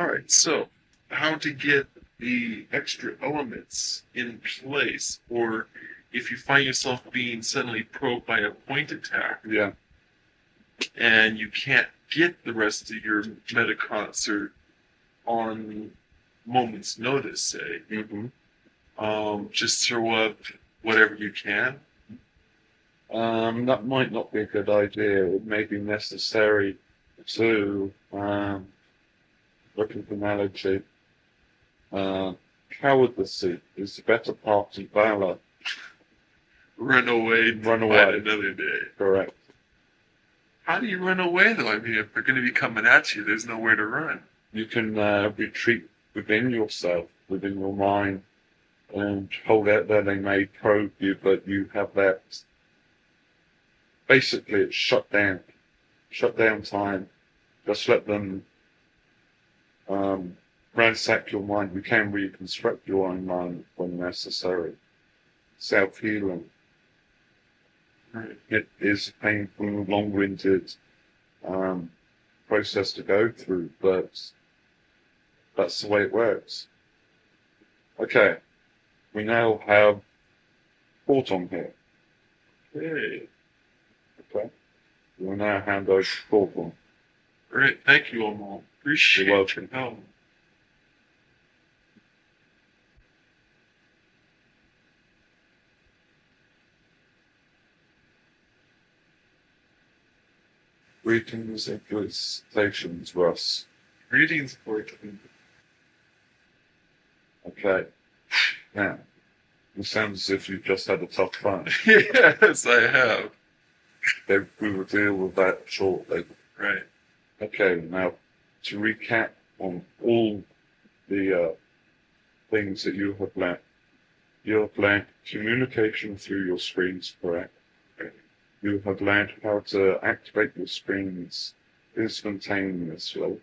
All right, so how to get the extra elements in place, or if you find yourself being suddenly probed by a point attack Yeah. and you can't get the rest of your meta concert on moment's notice, say, Mm-hmm. um, just throw up whatever you can. Um, that might not be a good idea. It may be necessary to um, look at the analogy. Uh, cowardice is the better part of valor. Run away, Run away. another day. Correct. How do you run away, though? I mean, if they're going to be coming at you, there's nowhere to run. You can uh, retreat within yourself, within your mind, and hold out there. They may probe you, but you have that. Basically, it's shut down. Shut down time. Just let them um, ransack your mind. You can reconstruct your own mind when necessary. Self healing. It is a painful long winded um, process to go through, but that's the way it works. Okay, we now have Korton here. Hey. Okay, we'll now hand over to Korton. Great. Thank you, Omal. Appreciate You're welcome. help. Greetings and felicitations, Russ. Greetings, Portland. Okay, now, it sounds as if you've just had a tough time. yes, I have. Then we will deal with that shortly. Right. Okay, now to recap on all the uh, things that you have learned. You have learned communication through your screens, correct? You have learned how to activate your screens instantaneously.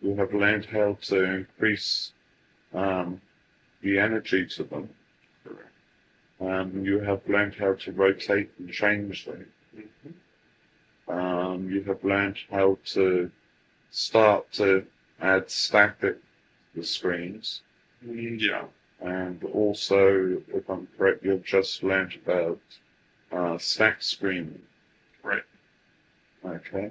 You have learned how to increase um, the energy to them. Um, you have learned how to rotate and change them. Mhm. Um, you have learned how to start to add static to the screens. Yeah. And also, if I'm correct, you've just learned about uh, stack screening. Right. Okay.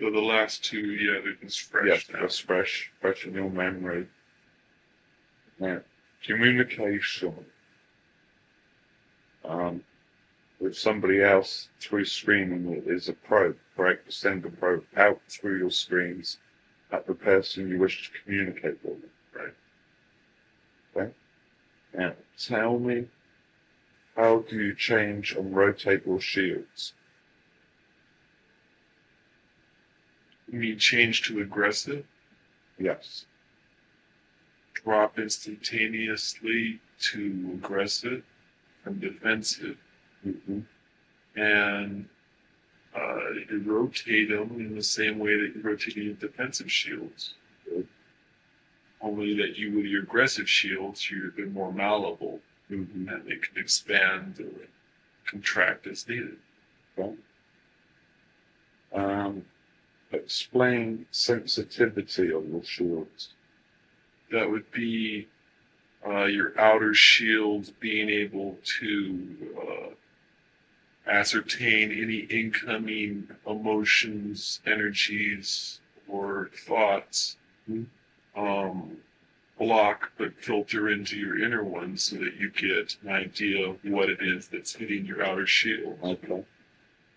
So the last two, yeah, they're just fresh yes, now. that's fresh, fresh in your memory. Now, communication um, with somebody else through screening is a probe, correct? To send a probe out through your screens at the person you wish to communicate with. Right. Okay. Now, tell me, how do you change and rotate your shields? You mean change to aggressive? Yes. Drop instantaneously to aggressive from defensive. Hmm and uh, you rotate them in the same way that you rotate your defensive shields. Good. Only that you, with your aggressive shields, you're they're more malleable hmm and they can expand or contract as needed. Um, explain sensitivity of your shields. That would be uh, your outer shields being able to uh, ascertain any incoming emotions, energies, or thoughts. Mhm. Um, block but filter into your inner one so that you get an idea of what it is that's hitting your outer shield. Okay.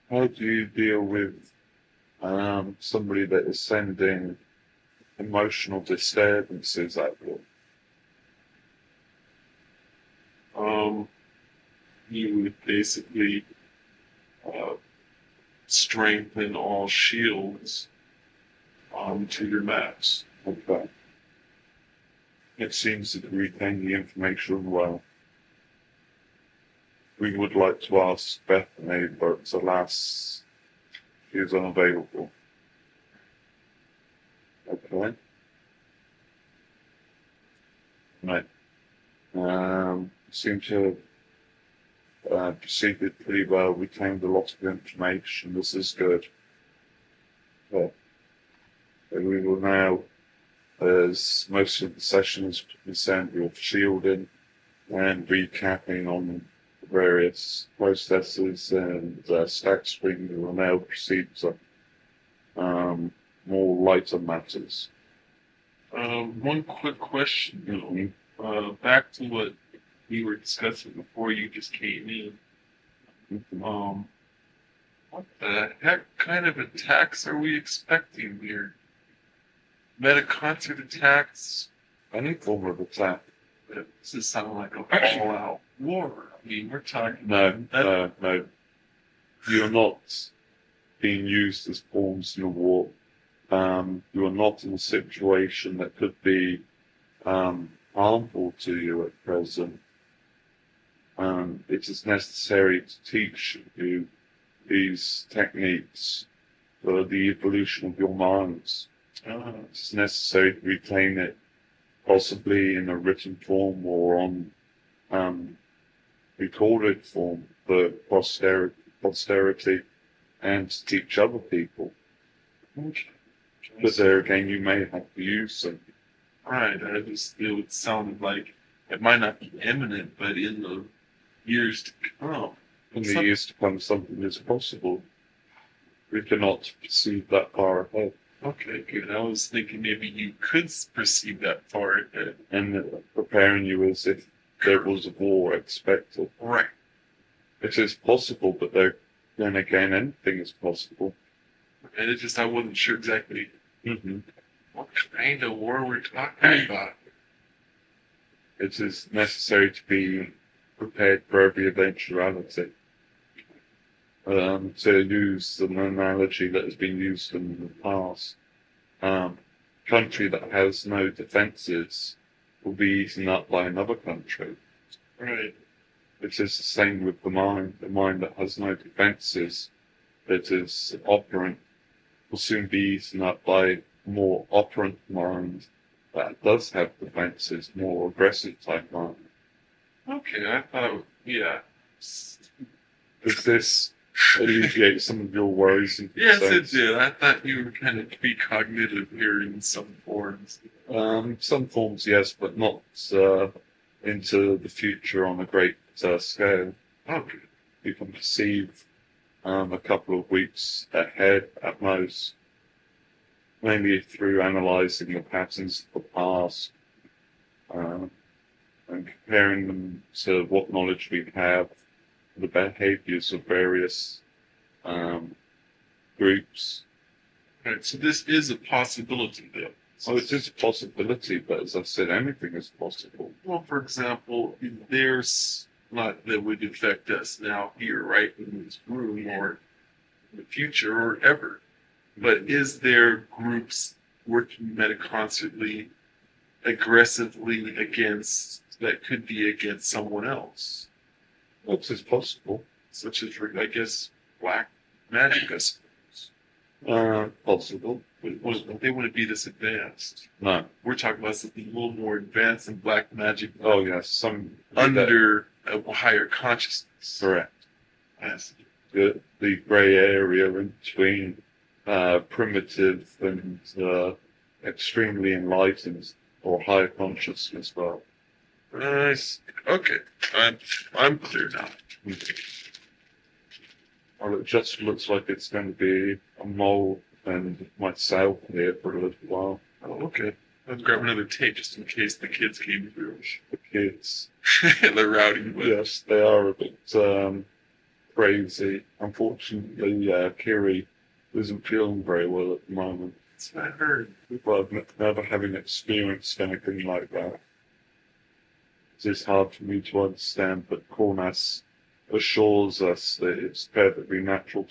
How do you deal with um, somebody that is sending emotional disturbances at you? Um, you would basically uh, strengthen all shields um, to your max. Okay. It seems that you retain the information well. We would like to ask Bethany, but alas, she is unavailable. Okay. Right. Um, seem to have uh, proceeded pretty well, retained a lot of information. This is good. So we will now as most of the sessions present your shielding and recapping on various processes and uh, stack string the Ronell procedure, um, more lighter matters. Um, one quick question, though. Mhm. Uh, back to what we were discussing before you just came in. Mhm. Um, what the heck kind of attacks are we expecting here? Meta concert attacks? Any form of attack. This is sounding like a all-out war. I mean, we're talking. No, no, no. You're not being used as pawns in a war. Um, you are not in a situation that could be um, harmful to you at present. Um, it is necessary to teach you these techniques for the evolution of your minds. Uh, It's necessary to retain it, possibly in a written form or on um, recorded form for posterity, posterity and to teach other people. But there again, you may have to use them. Right. I just it would sound like it might not be imminent, but in the years to come. In the years to come, something is possible. We cannot perceive that far ahead. Okay, good. I was thinking maybe you could perceive that far ahead. And uh, preparing you as if there was a war expected. Right. It is possible, but there, then again, anything is possible. And it just I wasn't sure exactly Mm-hmm. what kind of war we're talking about. It is necessary to be prepared for every eventuality. Um, to use an analogy that has been used in the past, um, country that has no defences will be eaten up by another country. Right. It is the same with the mind. The mind that has no defences, that is operant, will soon be eaten up by a more operant mind that does have defences, more aggressive type mind. Okay, I thought yeah. Does this alleviate some of your worries and Yes, it concerns? did. I thought you were kind of precognitive here in some forms. Um, some forms, yes, but not uh, into the future on a great uh, scale. Okay. You can perceive um, a couple of weeks ahead at most, mainly through analysing the patterns of the past um, and comparing them to what knowledge we have, the behaviours of various um, groups. Right. So this is a possibility, though. So it is a possibility, but as I said, anything is possible. Well, for example, there's not that would affect us now here, right, in this room, or in the future, or ever. But is there groups working metaconcertly, aggressively against that could be against someone else, What is possible? such as, I guess, black magic? I suppose. Uh, possible. Would- They wouldn't be this advanced. No. We're talking about something a little more advanced than black magic. Oh yes, some under a higher consciousness. correct. Yes. the, the grey area between uh, primitive and uh, extremely enlightened or higher consciousness. Well, Nice. Okay. I'm I'm clear now. well, it just looks like it's going to be a mole and myself here for a little while. Oh, okay. Let's grab another tape just in case the kids came through. The kids, They're rowdy, but yes, they are a bit um, crazy. Unfortunately, uh, Kiri isn't feeling very well at the moment. that's what I heard. Well, never having experienced anything like that. It is hard for me to understand, but Cornas assures us that it's perfectly natural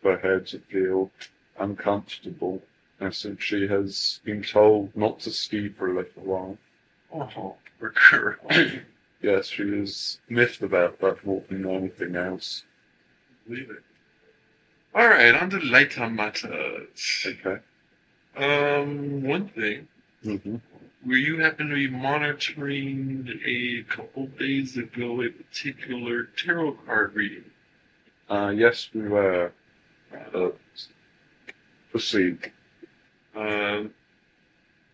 for her to feel uncomfortable, and since she has been told not to ski for a little while. Oh, poor girl. Yes, she is miffed about that more than anything else. Leave it. All right, on to lighter matters. Okay. Um, one thing. Mm-hmm. Were you happen to be monitoring a couple days ago a particular tarot card reading? Uh, yes, we were. Uh, proceed. Um,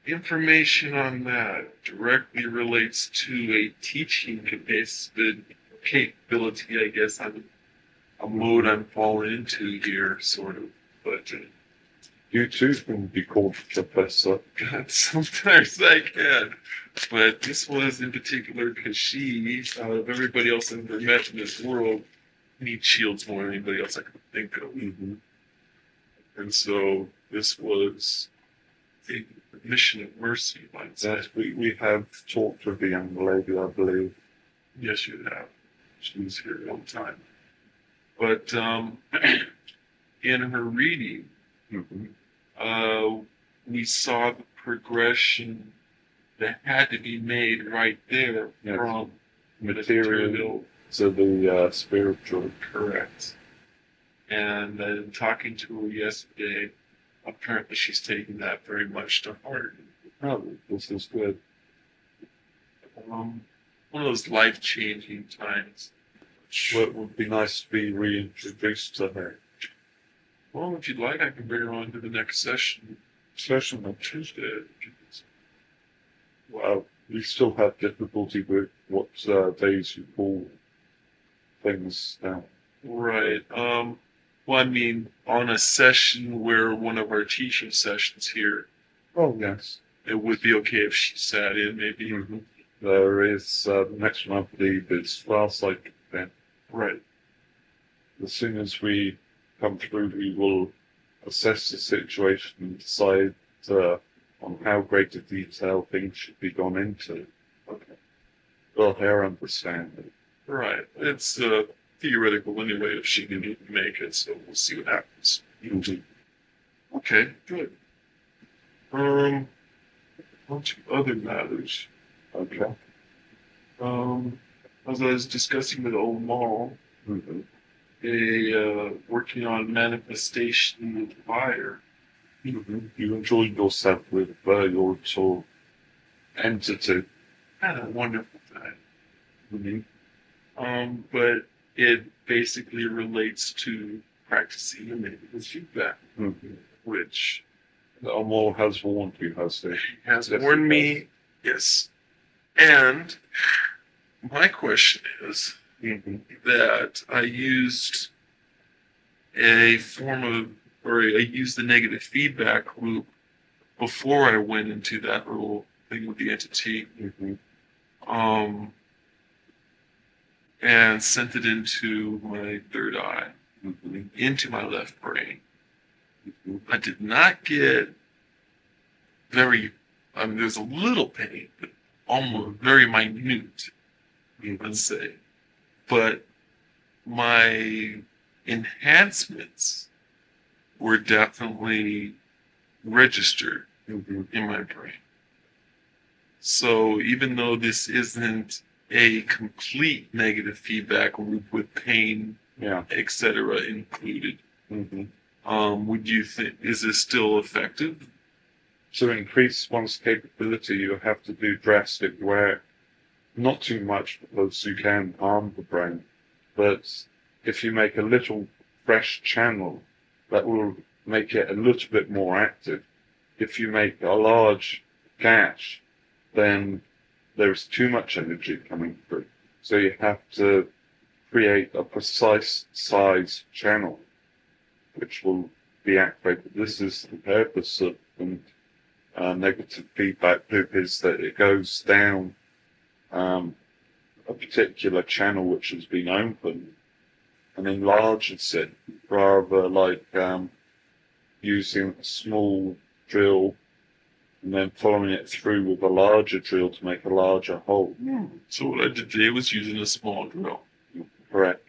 information on that directly relates to a teaching capacity, capability, I guess, I'm a mode I'm falling into here, sort of. But uh, You too can be called professor. God, sometimes I can. But this was in particular because she, out of everybody else I've ever met in this world, needs shields more than anybody else I could think of. Mm-hmm. And so this was a mission of mercy, say. Yes, we, we have talked with the young lady, I believe. Yes, you have. She was here all the time. But um, in her reading, Mm-hmm. Uh, we saw the progression that had to be made right there Yes. from the Material to the uh, spiritual. Correct. And then talking to her yesterday, apparently she's taking that very much to heart. Oh, this is good. Um, one of those life changing times. Well, it would be nice to be reintroduced to her. Well, if you'd like, I can bring her on to the next session Session on Tuesday. Well, we still have difficulty with what uh, days you call things down. Right. Um, well, I mean, on a session where one of our teaching sessions here, Oh, yes. it would be okay if she sat in, maybe. Mm-hmm. There is, uh, next one, I believe, is Farsight then. Right. As soon as we come through, we will assess the situation and decide uh, on how great a detail things should be gone into. Okay. Well, her understanding. Right. It's uh, theoretical anyway if she can make it, so we'll see what happens. Mhm. Okay, good. Um, on to other matters. Okay. Um, as I was discussing with old Mall, Mm-hmm. A uh, working on manifestation of fire. Mm-hmm. You enjoyed yourself with your little entity. Had a wonderful time. Mm-hmm. Um, but it basically relates to practicing the negative feedback, Mm-hmm. which Omal has warned you, has he? has Yes, warned me. Yes. And my question is Mm-hmm. that I used a form of, or I used the negative feedback loop before I went into that little thing with the entity, Mm-hmm. um, and sent it into my third eye, Mm-hmm. into my left brain. I did not get very, I mean, there's a little pain, but almost very minute, let's say. But my enhancements were definitely registered Mm-hmm. in my brain. So even though this isn't a complete negative feedback loop with pain, Yeah. etc., included, Mm-hmm. um, would you think is this still effective? To increase one's capability, you have to do drastic work. Not too much because you can harm the brain, but if you make a little fresh channel, that will make it a little bit more active. If you make a large gash, then there's too much energy coming through. So you have to create a precise size channel, which will be activated. This is the purpose of the uh, negative feedback loop is that it goes down um, a particular channel which has been opened and enlarges it rather like um, using a small drill and then following it through with a larger drill to make a larger hole. So what I did today was using a small drill. Correct.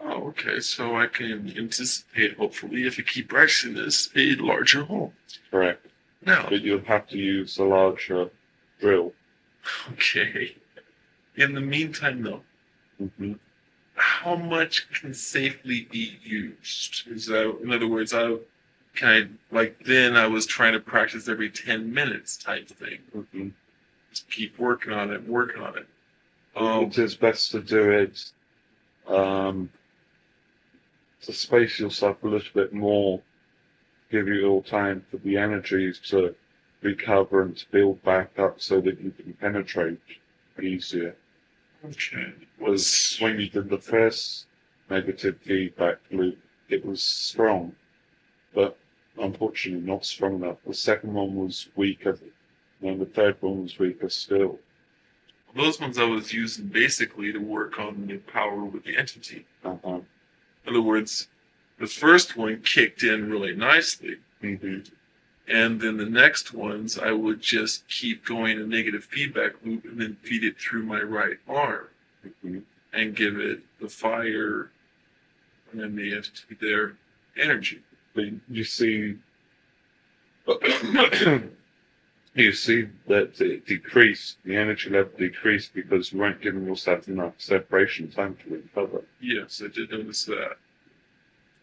Oh, okay. So I can anticipate, hopefully, if I keep practicing this, a larger hole. Correct. Now, But you'll have to use a larger drill. okay. In the meantime, though, hmm how much can safely be used? That, in other words, I can I like then I was trying to practice every ten minutes type thing. hmm Just keep working on it, working on it. Um, it is best to do it um, to space yourself a little bit more, give you all time for the energies to recover and to build back up so that you can penetrate easier. Okay. Was when you did the first negative feedback loop, it was strong, but unfortunately not strong enough. The second one was weaker, and the third one was weaker still. Those ones I was using basically to work on the power with the entity. Uh-huh. In other words, the first one kicked in really nicely. hmm And then the next ones, I would just keep going a negative feedback loop and then feed it through my right arm hmm and give it the fire and then the entity their energy. You see, you see that it decreased, the energy level decreased because you weren't giving yourself enough separation time to recover. Yes, I did notice that.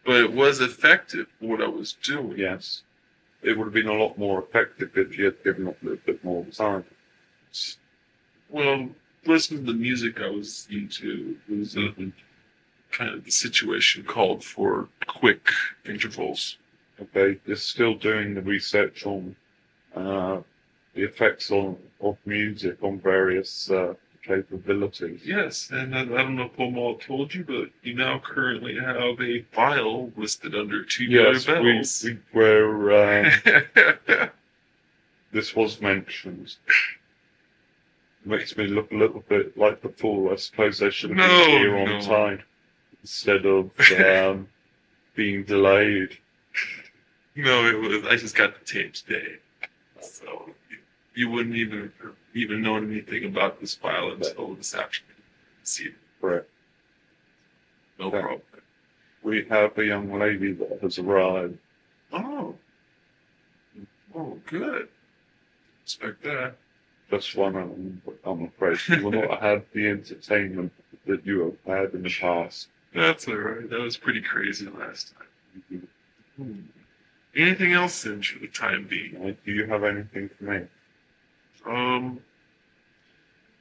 But it was effective what I was doing. Yes. It would have been a lot more effective if you had given up a little bit more time. Well, listening to the music I was into was uh, kind of the situation called for quick intervals. Okay, you're still doing the research on uh, the effects on, of music on various uh, capabilities. Yes, and I, I don't know if Omal told you, but you now currently have a file listed under two Yes, we, bells. we were, uh, this was mentioned. Makes me look a little bit like the fool. I suppose I should have No, been here on no. time instead of um, being delayed. no, it was. I just got the tape today, so you wouldn't even even know anything about this file until this afternoon. See, it. Correct. no Okay. problem. We have a young lady that has arrived. Oh, oh, good. Expect that. Just one, I'm, I'm afraid. You will not have the entertainment that you have had in the past. That's all right. That was pretty crazy last time. Hmm. Anything else then for the time being? Do you have anything for me? Um,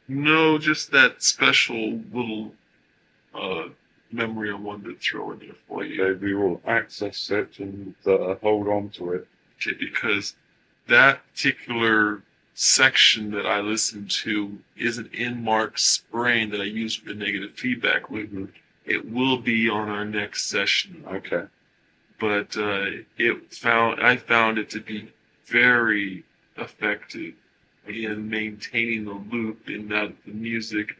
no, just that special little uh memory I wanted to throw in there for you. Okay, we will access it and uh, hold on to it. Okay, because that particular section that I listened to isn't in Mark's brain that I use for the negative feedback loop. Mhm. It will be on our next session. Okay. but uh, it found I found it to be very effective in maintaining the loop in that the music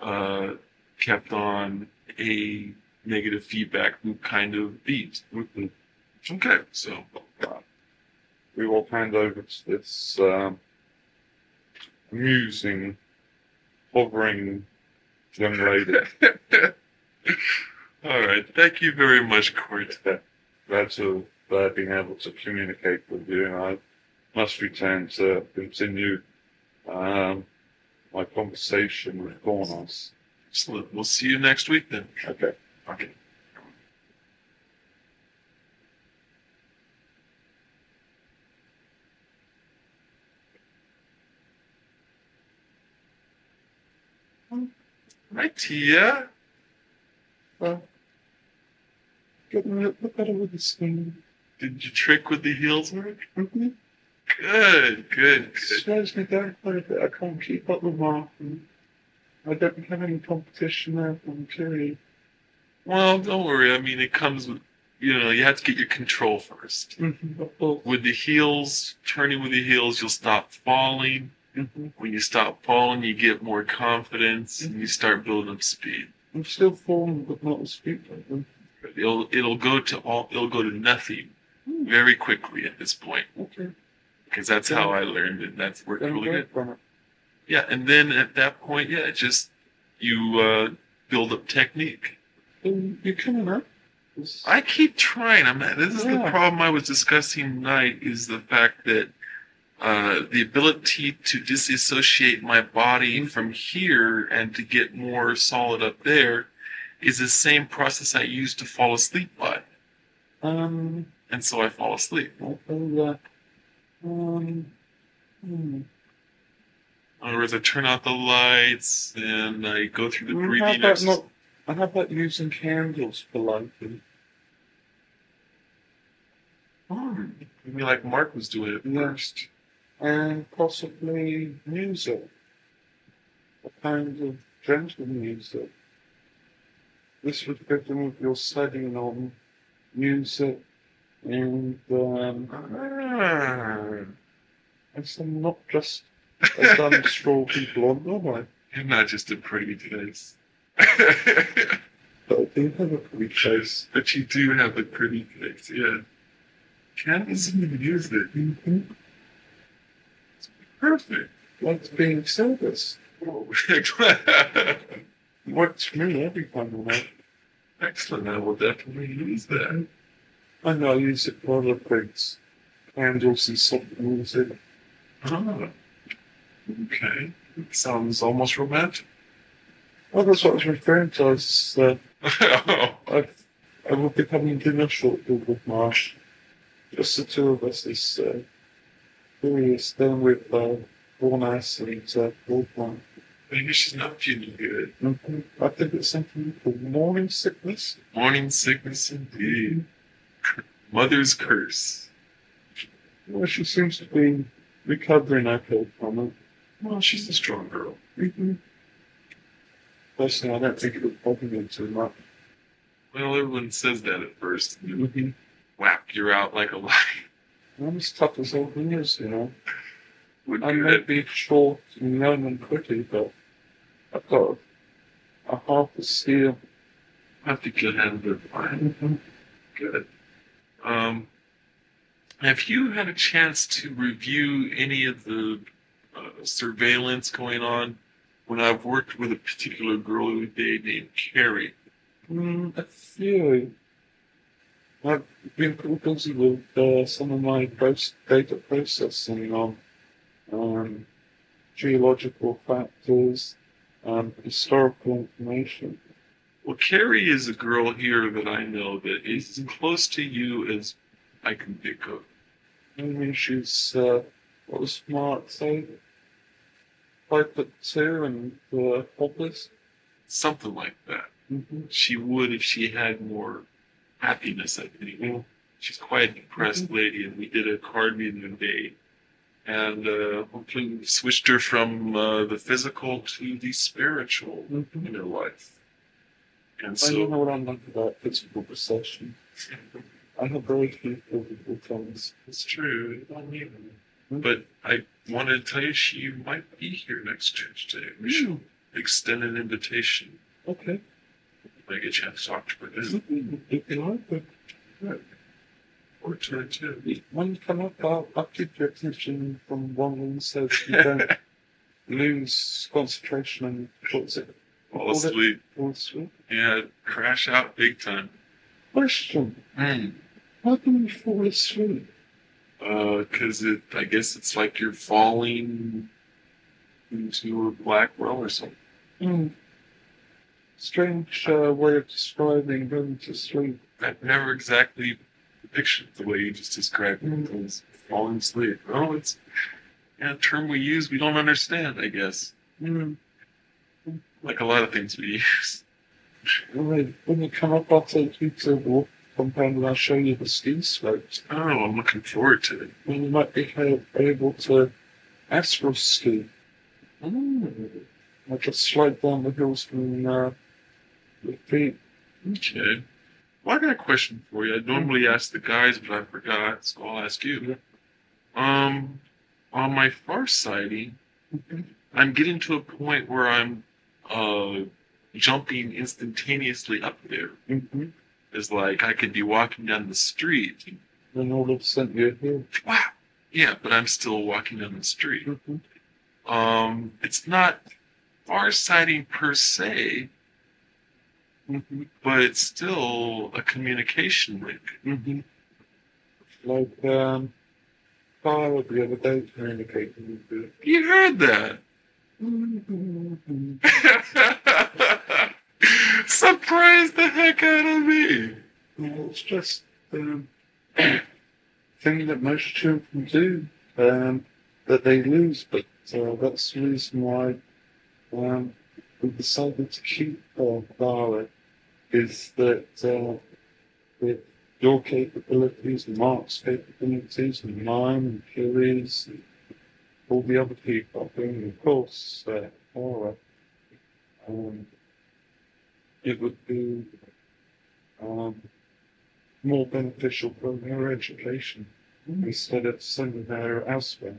uh, kept on a negative feedback loop kind of beat. Mhm. Okay, so We will hand over to this um, amusing, hovering young lady. all right. Thank you very much, Court. Glad to uh, being able to communicate with you. And I must return to continue um, my conversation with Gornos. Excellent. We'll see you next week then. Okay. Okay. Right, here. Well, getting a little bit better with the skin. Did you trick with the heels work? Mm-hmm. Good, good, good. slows me down quite a bit. I can't keep up with Martin. I don't have any competition there from Terry. Well, don't worry. I mean, it comes with, you know, you have to get your control 1st Mm-hmm. With the heels, turning with the heels, you'll stop falling. Mm-hmm. When you stop falling, you get more confidence and you start building up speed. I'm still falling, but not as speed. It'll it'll go to all it'll go to nothing Hmm. very quickly at this point Okay. Because that's how I learned it. And that's worked really good. Yeah, and then at that point, yeah, it just you uh, build up technique. You're coming up. I keep trying. I'm not, this is the problem I was discussing tonight is the fact that uh, the ability to disassociate my body Mhm. from here and to get more solid up there is the same process I use to fall asleep by, Um, and so I fall asleep. You that. Um, hmm. In other I turn out the lights and I go through the Mm, How breathing about not? I have about using candles for lighting. You mean like Mark was doing it first? and possibly music. A kind of gentle music. This would fit in with your studying on music and um, and I'm not just a dumb straw people on am you're not just a pretty face. But I do have a pretty face. but you do have a pretty face, yeah. Canvas and music. Mm-hmm. It's perfect. Like being of service. Works for me every time I'm. Excellent. I will definitely use that. I know I use it for other things. Candles and soft music. Ah, okay. It Sounds almost romantic. Well, that's what I was referring to. I was, uh, oh, I, I will be having dinner shortly with Marsh. Just the two of us is uh, curious. Then with uh, Warnass and uh, Bullhorn. maybe she's not feeling good. Mm-hmm. I think it's something called morning sickness. Morning sickness indeed. Mother's curse. Well, she seems to be recovering okay from it. Well, she's a strong girl. Mm-hmm. Personally, I don't think it would bother me too much. Well, everyone says that at first. Mm-hmm. Whap, you're out like a light. I'm as tough as old years, you know. Would I may be short and young and pretty, but I've got a half a steel. I think you'll handle it fine. Mm-hmm. Good. Um, have you had a chance to review any of the uh, surveillance going on? When I've worked with a particular girl the other day named Carrie. Mm, a few. I've been pretty busy with uh, some of my data processing on um, geological factors, um, historical information. Well, Carrie is a girl here that I know that is as close to you as I can think of. I mean, she's, uh, what was Mark say? Five foot two and uh, hopeless. Something like that. Mm-hmm. She would if she had more happiness, I think. She's quite a depressed lady, and we did a card meeting today. And uh, hopefully we switched her from uh, the physical to the spiritual Mm-hmm. in her life. And I don't know what I'm like about physical possession. I have very few physical things. it's true. you don't need them. Hmm? But I wanted to tell you she might be here next Tuesday. We should hmm. extend an invitation. Okay. I get a chance to talk to her then. If you like, but Or to her too. when you come up, I'll, I'll keep your attention from one so you don't lose concentration and what's it? Fall asleep. Fall asleep. Yeah, crash out big time. Question. Hmm. How can you fall asleep? Uh, cause it, I guess it's like you're falling into a black well or something. Hmm. Strange uh, way of describing going to sleep. I've never exactly pictured the way you just described it. Mm. as falling asleep. Oh, it's yeah, a term we use we don't understand, I guess. Hmm. Like a lot of things we use. When when you come up, I'll take you to the compound and I'll show you the ski slopes. Oh, I'm looking forward to it. And you might be able to astral ski. I just slide down the hills from uh, the feet. Okay. Well, I got a question for you. I normally ask the guys, but I forgot, so I'll ask you. Um, on my far sighting, I'm getting to a point where I'm uh jumping instantaneously up there. Mm-hmm. It's like I could be walking down the street. and, Then all of a sudden you're here. Wow. Yeah, but I'm still walking down the street. Mm-hmm. Um, it's not far sighting per se, Mm-hmm. but it's still a communication link. Mm-hmm. Like, um, Kyle the other day communicating with you. You heard that. Surprised the heck out of me. Well, it's just um, thing that most children do um, that they lose, but uh, that's the reason why um, we decided to keep uh, Clara is that uh, your capabilities, Mark's capabilities, and mine, and and all the other people, and of course, uh, Aura, um, it would be um, more beneficial for her education instead of sending her elsewhere.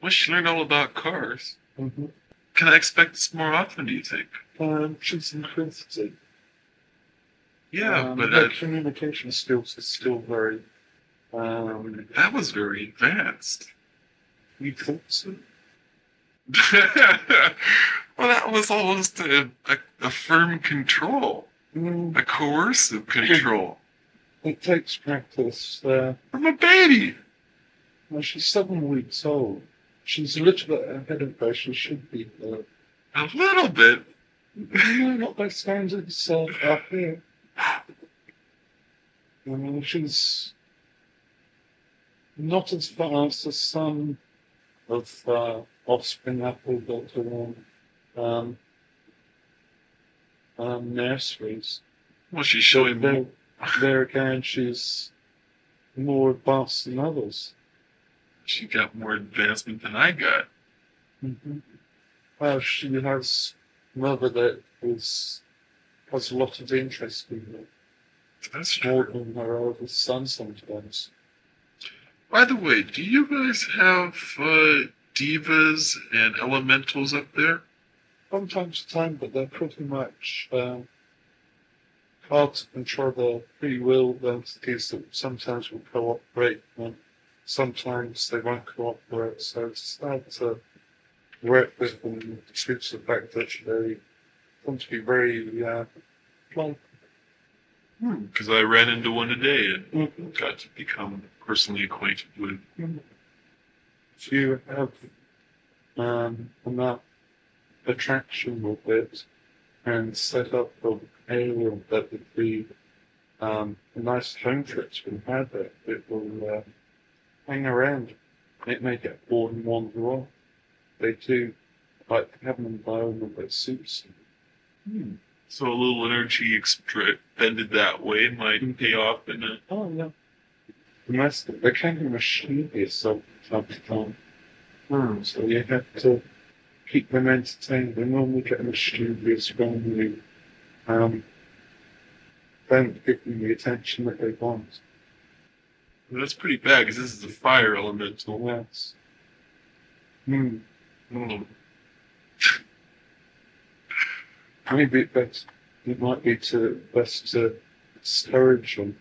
Well, she learned all about cars. Mm-hmm. Can I expect this more often, do you think? Um, she's inquisitive. Yeah, um, but her uh, communication skills are still very. Um, that was very advanced. You think so? well, that was almost a, a, a firm control, Mm, a coercive control it takes practice. Uh, from a baby. well, she's seven weeks old. She's a little bit ahead of where she should be. Uh, A little bit. no, not by standards uh, up here. I mean, she's not as fast as some of uh, offspring apple got around um, um, nurseries. Well, she's showing there, there again, she's more advanced than others. She got more advancement than I got. Mm-hmm. Well, she has mother that is has a lot of interest in her, That's more true. than her oldest son sometimes. By the way, do you guys have uh, devas and elementals up there? From time to time, but they're pretty much um, hard to control their free will entities that sometimes will cooperate and sometimes they won't cooperate. So it's hard to work with them due to the fact that they tend to be very uh, like, Because I ran into one today and Mhm. got to become personally acquainted with. if you have um, enough attraction with it and set up an area that would be um, a nice home for it to inhabit, it will uh, hang around. It may get bored and wander off. They do like to have an environment that suits them. So a little energy expended that way might pay off in a. Oh, yeah. Domestic, they can be mischievous from time to time. So you have to keep them entertained. They we get mischievous when you um, don't give them the attention that they want. That's pretty bad because this is a fire elemental. Yes. Hmm. Mm. Maybe it best, it might be to best to discourage them.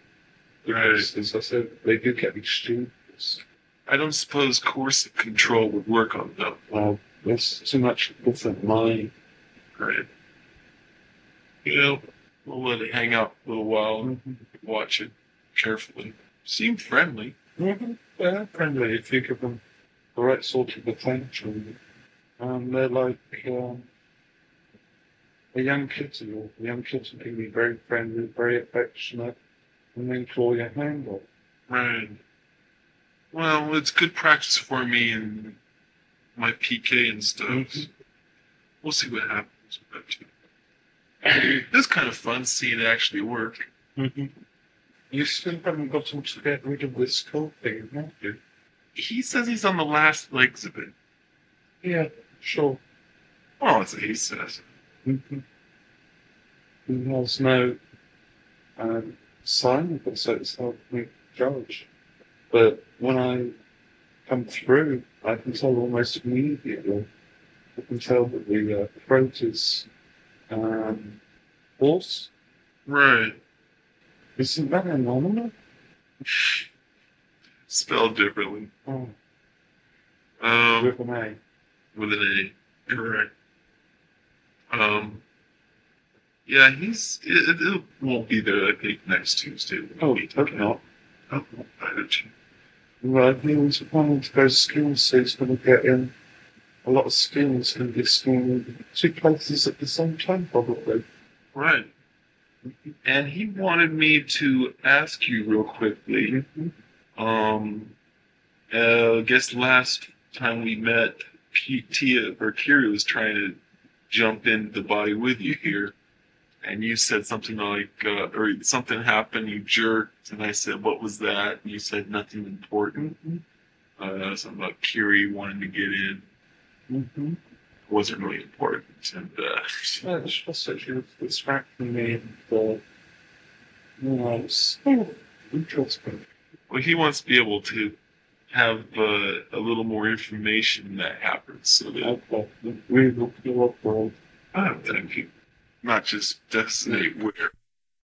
Because, as I said, they do get mischievous. I don't suppose coercive control would work on them. Well, there's too much different mind. Right. You know, we'll let it hang out a little while and watch it carefully. Seem friendly. Mm-hmm. They're friendly if you give them the right sort of attention. And they're like um, a young kitten, a young kitten can be very friendly, very affectionate, and then claw your hand off. Right. Well, it's good practice for me and my PK and stuff. Mhm. We'll see what happens with that too. It's kind of fun seeing it actually work. Mm-hmm. You still haven't gotten to get rid of this cold thing, have you? He says he's on the last legs of it. Yeah, sure. Well, that's what he says. Mm-hmm. No um, sign of it, so it's hard for me judge. But when I come through, I can tell almost immediately. I can tell that the uh, throat is um, hoarse. Right. Isn't that anomaly? Spelled differently. Oh, Um, with an A. with an A. Correct. Um. Yeah, he's. It, it won't be there. I think next Tuesday. Oh, hope not. Oh, I don't you? Right, he was planning to go to school, so he's going to get in a lot of skills in this school in two places at the same time, probably. Right. And he wanted me to ask you real quickly. Um, uh, I guess last time we met, P- Tia or Kira was trying to jump in the body with you here, and you said something like, uh, or something happened, you jerked, and I said, "What was that?" And you said nothing important. uh, something about Curie wanting to get in. Mm-hmm. Wasn't really important. And uh, Yeah, it's just that you're distracting me. Uh, you oh, interesting. well, he wants to be able to have uh, a little more information that happens so that Okay, we will cooperate. uh, that he not just designate where